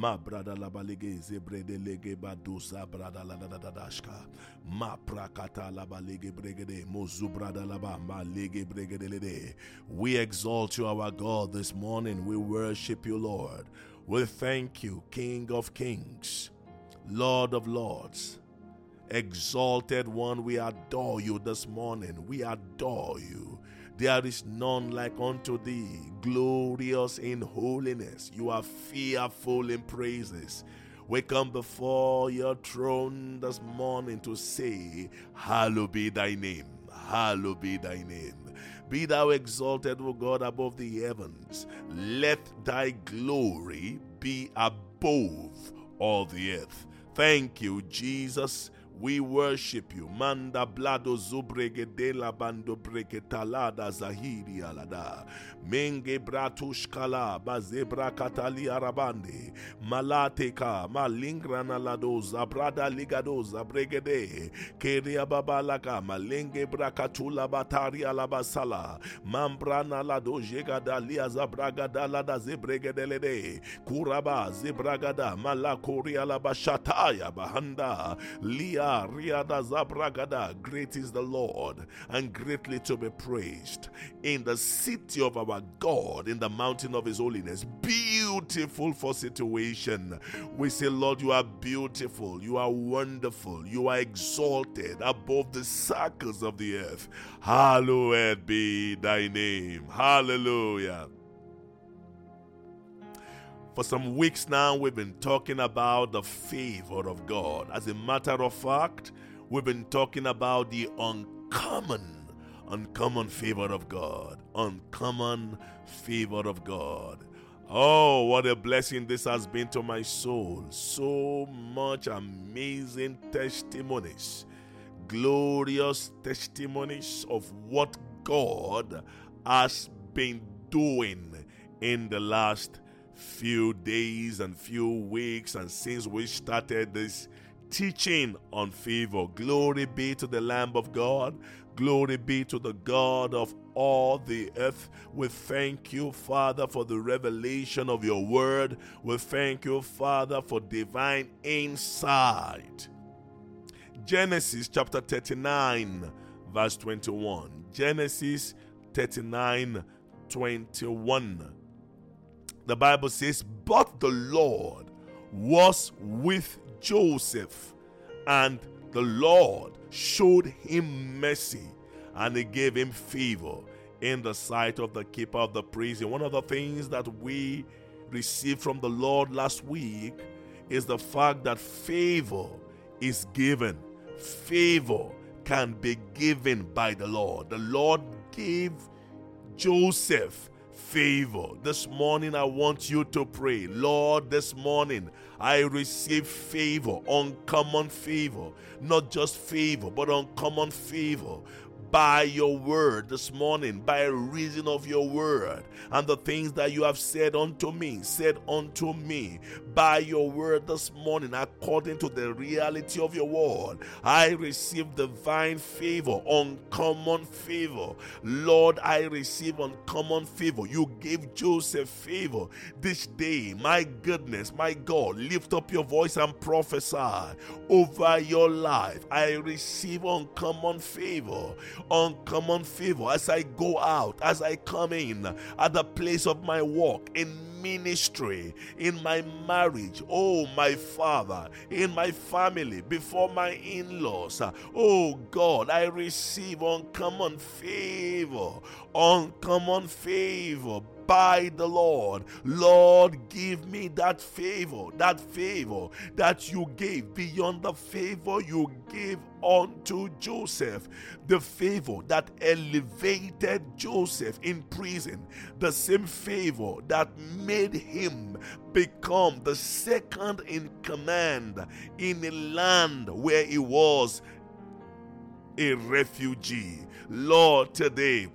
Ma brada la balege lege badusa brada la da da. Ma prakata la balege bregede mozu brada la ba ma lege bregede lede. We exalt you, our God, this morning. We worship you, Lord. We thank you, King of Kings, Lord of Lords. Exalted one, we adore you this morning. We adore you. There is none like unto thee, glorious in holiness. You are fearful in praises. We come before your throne this morning to say, Hallowed be thy name. Hallowed be thy name. Be thou exalted, O God, above the heavens. Let thy glory be above all the earth. Thank you, Jesus. We worship you. Manda blado zubrege de la bando breke talada zahiri alada. Menge bratushkala bazebra katali arabande. Malateka malingrana lado zabrada ligado zabregede. Keria babalaka malenge brakatula batari alabasala. Mambrana lado jegada lia zabraga dalada zebregede lede. Kuraba zebragada malakori alabashataya bahanda. Lia Riada Zabragada. Great is the Lord and greatly to be praised. In the city of our God, in the mountain of His holiness, beautiful for situation. We say, Lord, you are beautiful, you are wonderful, you are exalted above the circles of the earth. Hallowed be thy name. Hallelujah. For some weeks now, we've been talking about the favor of God. As a matter of fact, we've been talking about the uncommon, uncommon favor of God. Uncommon favor of God. Oh, what a blessing this has been to my soul. So much amazing testimonies, glorious testimonies of what God has been doing in the last few days and few weeks and since we started this teaching on favor. Glory be to the Lamb of God. Glory be to the God of all the earth. We thank you, Father, for the revelation of your word. We thank you, Father, for divine insight. Genesis chapter 39, verse 21. Genesis 39, 21 the Bible says, But the Lord was with Joseph, and the Lord showed him mercy, and he gave him favor in the sight of the keeper of the prison. One of the things that we received from the Lord last week is the fact that favor is given. Favor can be given by the Lord. The Lord gave Joseph favor. This morning, I want you to pray, Lord, this morning, I receive favor, uncommon favor, not just favor, but uncommon favor by your word this morning, by reason of your word, and the things that you have said unto me, said unto me by your word this morning, according to the reality of your word. I receive divine favor, uncommon favor. Lord, I receive uncommon favor. You gave Joseph favor this day. My goodness, my God, lift up your voice and prophesy over your life. I receive uncommon favor uncommon favor as I go out, as I come in at the place of my work, in ministry, in my marriage, oh my father, in my family, before my in laws. Oh God, I receive uncommon favor, uncommon favor by the Lord. Lord, give me that favor, that favor that you gave beyond the favor you gave unto Joseph, the favor that elevated Joseph in prison, the same favor that made him become the second in command in a land where he was a refugee. Lord, today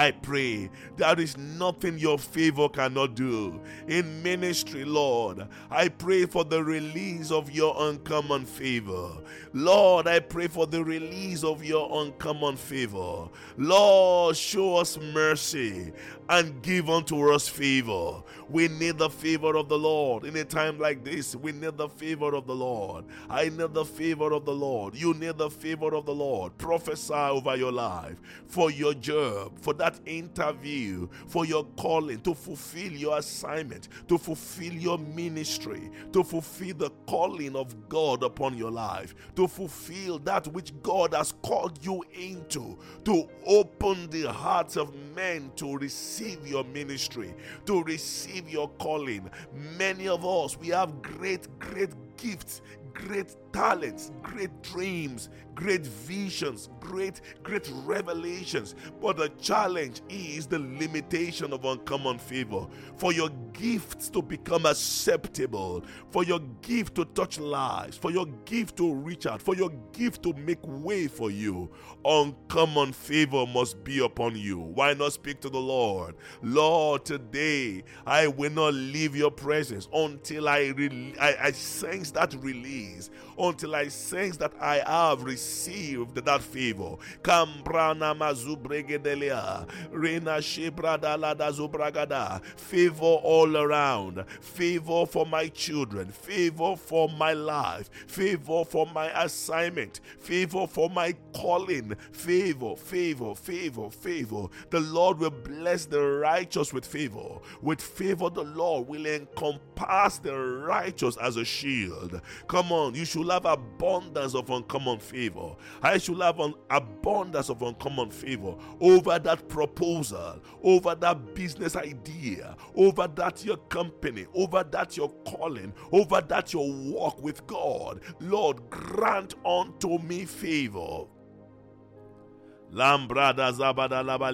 I pray there is nothing your favor cannot do. In ministry, Lord, I pray for the release of your uncommon favor. Lord, I pray for the release of your uncommon favor. Lord, show us mercy and give unto us favor. We need the favor of the Lord. In a time like this, we need the favor of the Lord. I need the favor of the Lord. You need the favor of the Lord. Prophesy over your life for your job, for that interview, for your calling, to fulfill your assignment, to fulfill your ministry, to fulfill the calling of God upon your life, to fulfill that which God has called you into, to open the hearts of men to receive your ministry, to receive your calling. Many of us, we have great, great gifts, great talents, great dreams, great visions, great, great revelations. But the challenge is the limitation of uncommon favor. For your gifts to become acceptable, for your gift to touch lives, for your gift to reach out, for your gift to make way for you, uncommon favor must be upon you. Why not speak to the Lord? Lord, today I will not leave your presence until I, re- I, I sense that release until I sense that I have received that favor. Kambrana mazubregedelia, rena shebradalada zubragada. Favor all around. Favor for my children. Favor for my life. Favor for my assignment. Favor for my calling. Favor, favor, favor, favor. The Lord will bless the righteous with favor. With favor, the Lord will encompass the righteous as a shield. Come on, you should have abundance of uncommon favor. I should have an abundance of uncommon favor over that proposal, over that business idea, over that your company, over that your calling, over that your walk with God. Lord, grant unto me favor. The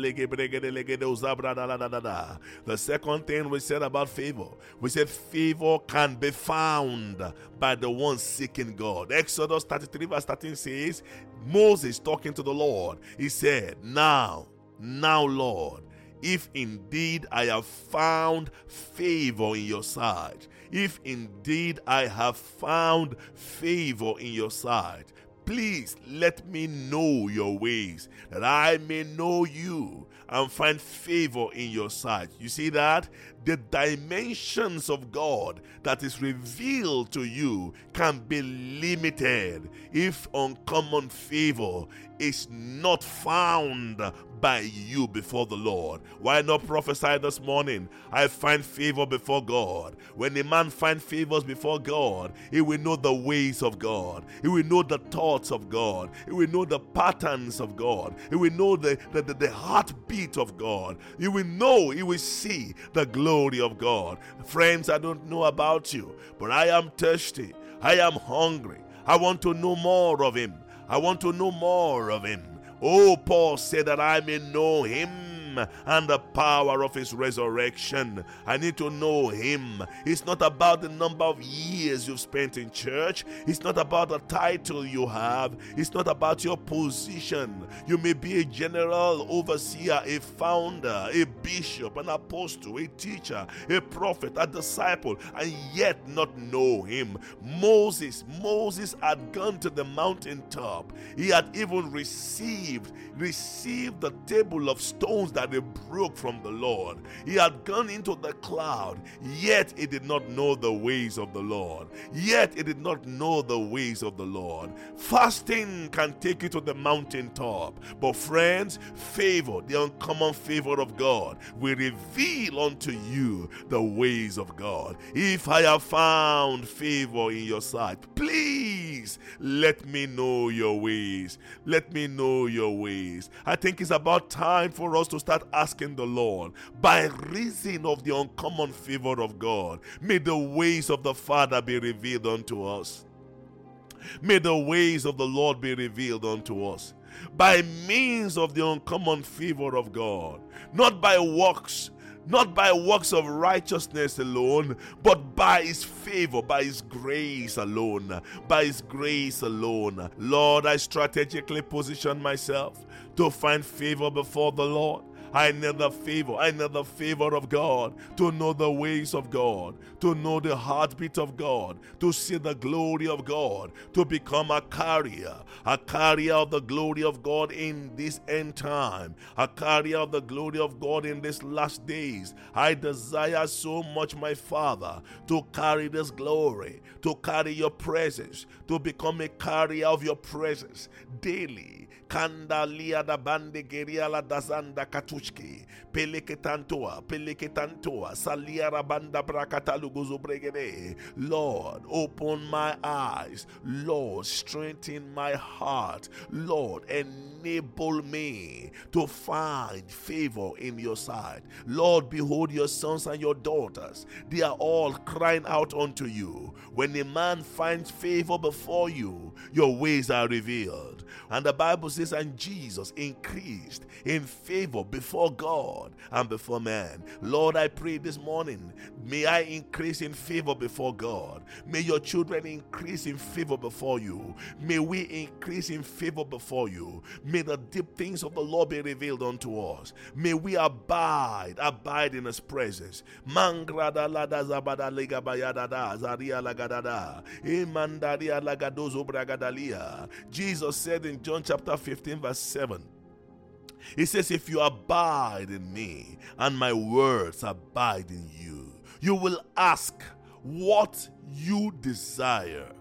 second thing we said about favor, we said favor can be found by the one seeking God. Exodus 33 verse 13 says, Moses talking to the Lord, he said, Now, now, Lord, if indeed I have found favor in your sight, if indeed I have found favor in your sight, Please let me know your ways, that I may know you and find favor in your sight. You see that? The dimensions of God that is revealed to you can be limited if uncommon favor is not found by you before the Lord. Why not prophesy this morning? I find favor before God. When a man finds favors before God, he will know the ways of God. He will know the thoughts of God. He will know the patterns of God. He will know the, the, the, the heartbeat of God. He will know, he will see the glory of God. Friends, I don't know about you, but I am thirsty. I am hungry. I want to know more of Him. I want to know more of Him. Oh, Paul said that I may know Him and the power of his resurrection. I need to know him. It's not about the number of years you've spent in church, it's not about the title you have, it's not about your position. You may be a general, overseer, a founder, a bishop, an apostle, a teacher, a prophet, a disciple, and yet not know him. Moses, Moses had gone to the mountaintop. He had even received received the table of stones that they broke from the Lord. He had gone into the cloud, yet he did not know the ways of the Lord. Yet he did not know the ways of the Lord. Fasting can take you to the mountaintop, but friends, favor, the uncommon favor of God, will reveal unto you the ways of God. If I have found favor in your sight, please let me know your ways. Let me know your ways. I think it's about time for us to start asking the Lord, by reason of the uncommon favor of God, may the ways of the Father be revealed unto us. May the ways of the Lord be revealed unto us by means of the uncommon favor of God, not by works, not by works of righteousness alone, but by His favor, by His grace alone, by His grace alone. Lord, I strategically position myself to find favor before the Lord. I need the favor. I need the favor of God to know the ways of God, to know the heartbeat of God, to see the glory of God, to become a carrier, a carrier of the glory of God in this end time, a carrier of the glory of God in these last days. I desire so much, my Father, to carry this glory, to carry your presence, to become a carrier of your presence daily Kandalia da bande geriala dazanda katushki. Peleketantoa, peleketantoa, salia rabanda brakataluguzu bregede. Lord, open my eyes. Lord, strengthen my heart. Lord, enable me to find favor in your sight. Lord, behold your sons and your daughters. They are all crying out unto you. When a man finds favor before you, your ways are revealed. And the Bible and Jesus increased in favor before God and before man. Lord, I pray this morning, may I increase in favor before God. May your children increase in favor before you. May we increase in favor before you. May the deep things of the Lord be revealed unto us. May we abide, abide in His presence. Mangrada lada zabada lega bayadada zaria lagadada. Imandaria lagadozo bragadalia. Jesus said in John chapter 15, verse 7. He says, If you abide in me and my words abide in you, you will ask what you desire,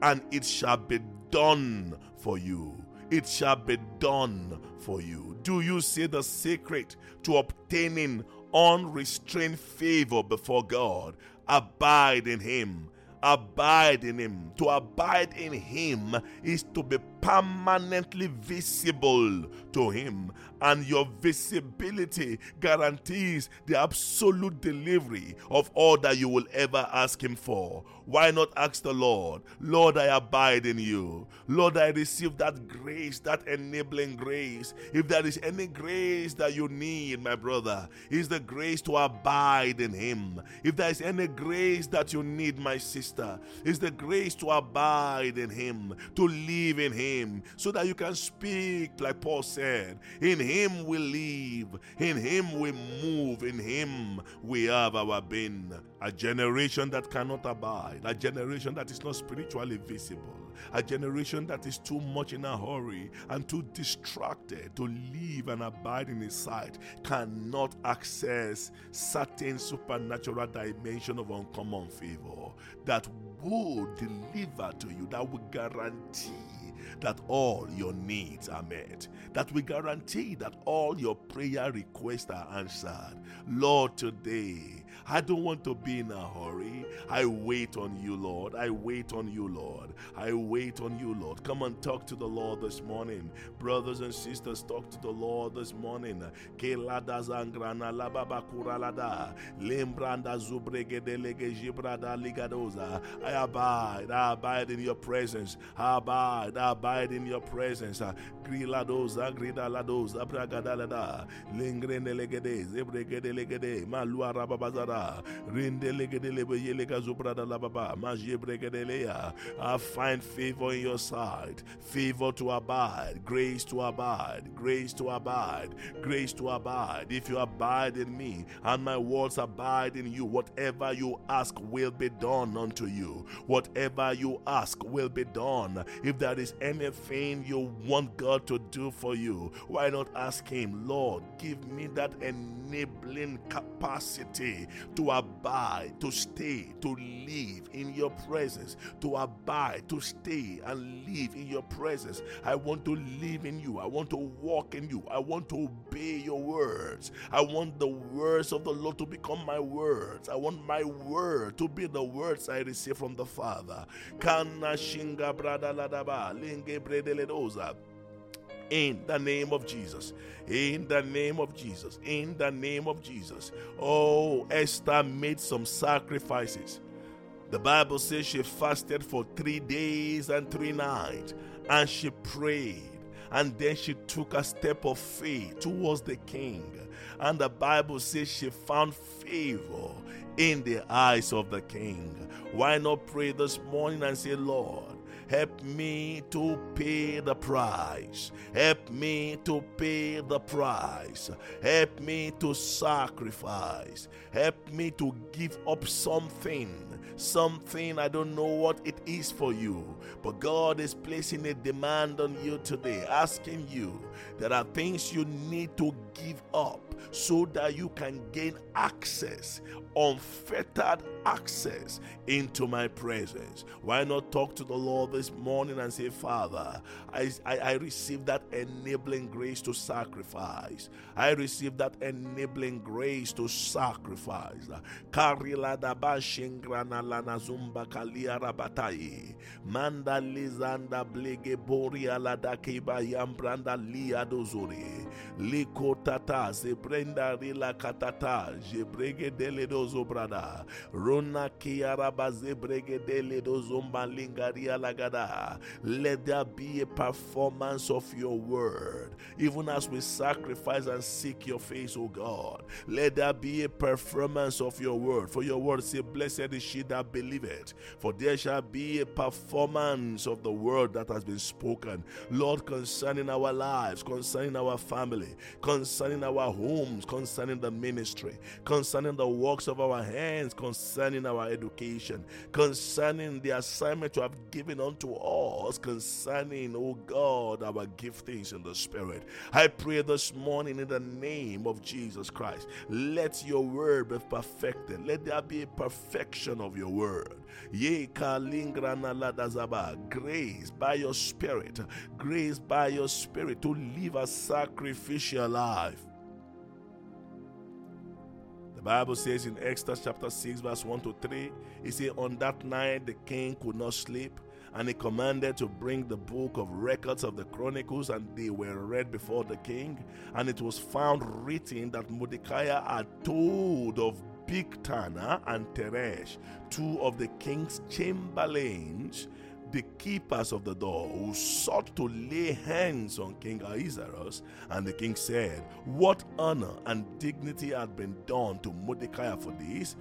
and it shall be done for you. It shall be done for you. Do you see the secret to obtaining unrestrained favor before God? Abide in Him abide in him. To abide in him is to be permanently visible to him and your visibility guarantees the absolute delivery of all that you will ever ask Him for. Why not ask the Lord, Lord, I abide in you. Lord, I receive that grace, that enabling grace. If there is any grace that you need, my brother, is the grace to abide in Him. If there is any grace that you need, my sister, is the grace to abide in Him, to live in Him, so that you can speak, like Paul said, in him we live, in Him we move, in Him we have our being. A generation that cannot abide, a generation that is not spiritually visible, a generation that is too much in a hurry and too distracted to live and abide in His sight, cannot access certain supernatural dimension of uncommon favor that will deliver to you, that will guarantee that all your needs are met, that we guarantee that all your prayer requests are answered. Lord, today, I don't want to be in a hurry. I wait on you, Lord. I wait on you, Lord. I wait on you, Lord. Come and talk to the Lord this morning. Brothers and sisters, talk to the Lord this morning. Kelada zangrana lababa kuralada. Lembranda zubregedelege ligadoza. I abide. I abide in your presence. I abide. I abide in your presence. Griladoza, gridaladoza, bragadalada. Lengrenelegede, zebregedelegede. Malua rababazara. I find favor in your sight, favor to abide, grace to abide, grace to abide, grace to abide. If you abide in me and my words abide in you, whatever you ask will be done unto you. Whatever you ask will be done. If there is anything you want God to do for you, why not ask Him, Lord, give me that enabling capacity to abide, to stay, to live in your presence, to abide, to stay and live in your presence. I want to live in you. I want to walk in you. I want to obey your words. I want the words of the Lord to become my words. I want my word to be the words I receive from the Father. Kana shinga brada ladaba, linge bredeledoza in the name of Jesus. In the name of Jesus. In the name of Jesus. Oh, Esther made some sacrifices. The Bible says she fasted for three days and three nights and she prayed. And then she took a step of faith towards the king. And the Bible says she found favor in the eyes of the king. Why not pray this morning and say, Lord, Help me to pay the price. Help me to pay the price. Help me to sacrifice. Help me to give up something. Something I don't know what it is for you. But God is placing a demand on you today, asking you there are things you need to give up so that you can gain access, unfettered access into my presence. Why not talk to the Lord this morning and say, Father, I, I, I receive that enabling grace to sacrifice. I receive that enabling grace to sacrifice. Karila da bashingrana lana zumba kalia rabatai. Manda lizanda blege boria lada keba yambranda lia dozuri. Liko rila katata. Dele dozo brada. Rona zebrege dele dozo lagada. Let there be a performance of your word. Even as we sacrifice and seek your face, O God. Let there be a performance of your word. For your word say, Blessed is she that believeth, for there shall be a performance of the word that has been spoken. Lord, concerning our lives, concerning our family, concerning our homes, concerning the ministry, concerning the works of our hands, concerning our education, concerning the assignment you have given unto us, concerning, oh God, our giftings in the Spirit. I pray this morning in the name of Jesus Christ, let your word be perfected. Let there be a perfection of your word. Ye grace by your spirit, grace by your spirit to live a sacrificial life. Bible says in Exodus chapter 6, verse 1 to 3, it says, On that night the king could not sleep and he commanded to bring the book of records of the chronicles and they were read before the king and it was found written that mordecai had told of Bigthana and teresh two of the king's chamberlains the keepers of the door who sought to lay hands on King Ahasuerus, and the king said, What honor and dignity had been done to Mordecai for this?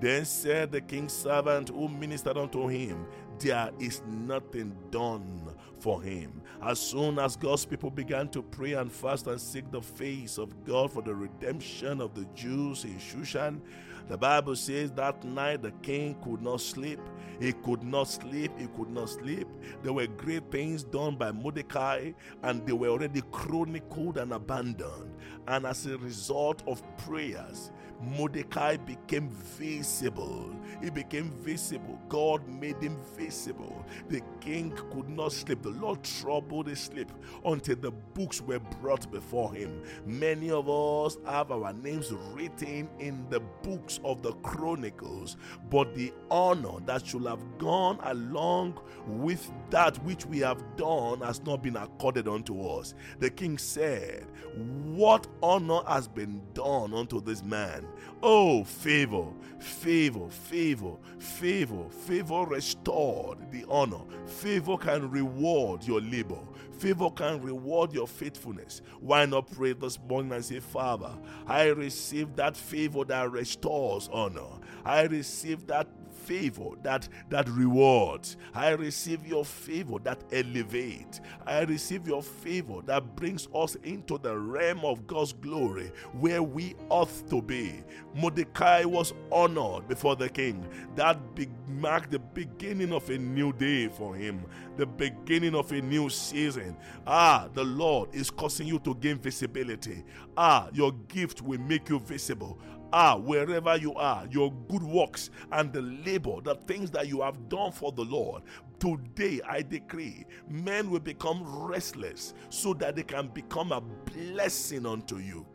Then said the king's servant who ministered unto him, There is nothing done for him. As soon as God's people began to pray and fast and seek the face of God for the redemption of the Jews in Shushan, the Bible says that night the king could not sleep. He could not sleep. He could not sleep. There were great things done by Mordecai, and they were already chronicled and abandoned. And as a result of prayers, Mordecai became visible. He became visible. God made him visible. The king could not sleep. The Lord troubled his sleep until the books were brought before him. Many of us have our names written in the books of the Chronicles, but the honor that should have gone along with that which we have done has not been accorded unto us. The king said, What honor has been done unto this man? Oh, favor, favor, favor, favor, favor restored the honor. Favor can reward your labor. Favor can reward your faithfulness. Why not pray this morning and say, Father, I receive that favor that restores honor. I receive that favor that that rewards. I receive your favor that elevates. I receive your favor that brings us into the realm of God's glory where we ought to be. Mordecai was honored before the king. That be- marked the beginning of a new day for him, the beginning of a new season. Ah, the Lord is causing you to gain visibility. Ah, your gift will make you visible are, wherever you are, your good works and the labor, the things that you have done for the Lord. Today, I decree men will become restless so that they can become a blessing unto you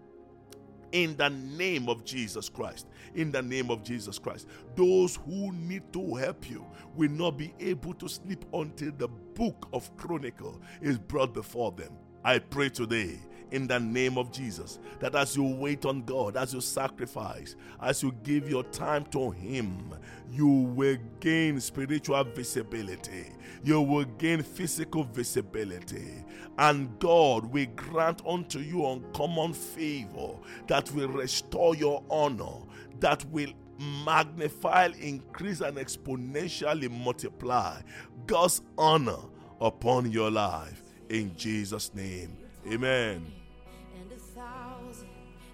in the name of Jesus Christ. In the name of Jesus Christ. Those who need to help you will not be able to sleep until the book of Chronicle is brought before them. I pray today in the name of Jesus. That as you wait on God, as you sacrifice, as you give your time to Him, you will gain spiritual visibility. You will gain physical visibility. And God will grant unto you uncommon favor that will restore your honor, that will magnify, increase, and exponentially multiply. God's honor upon your life. In Jesus' name, amen.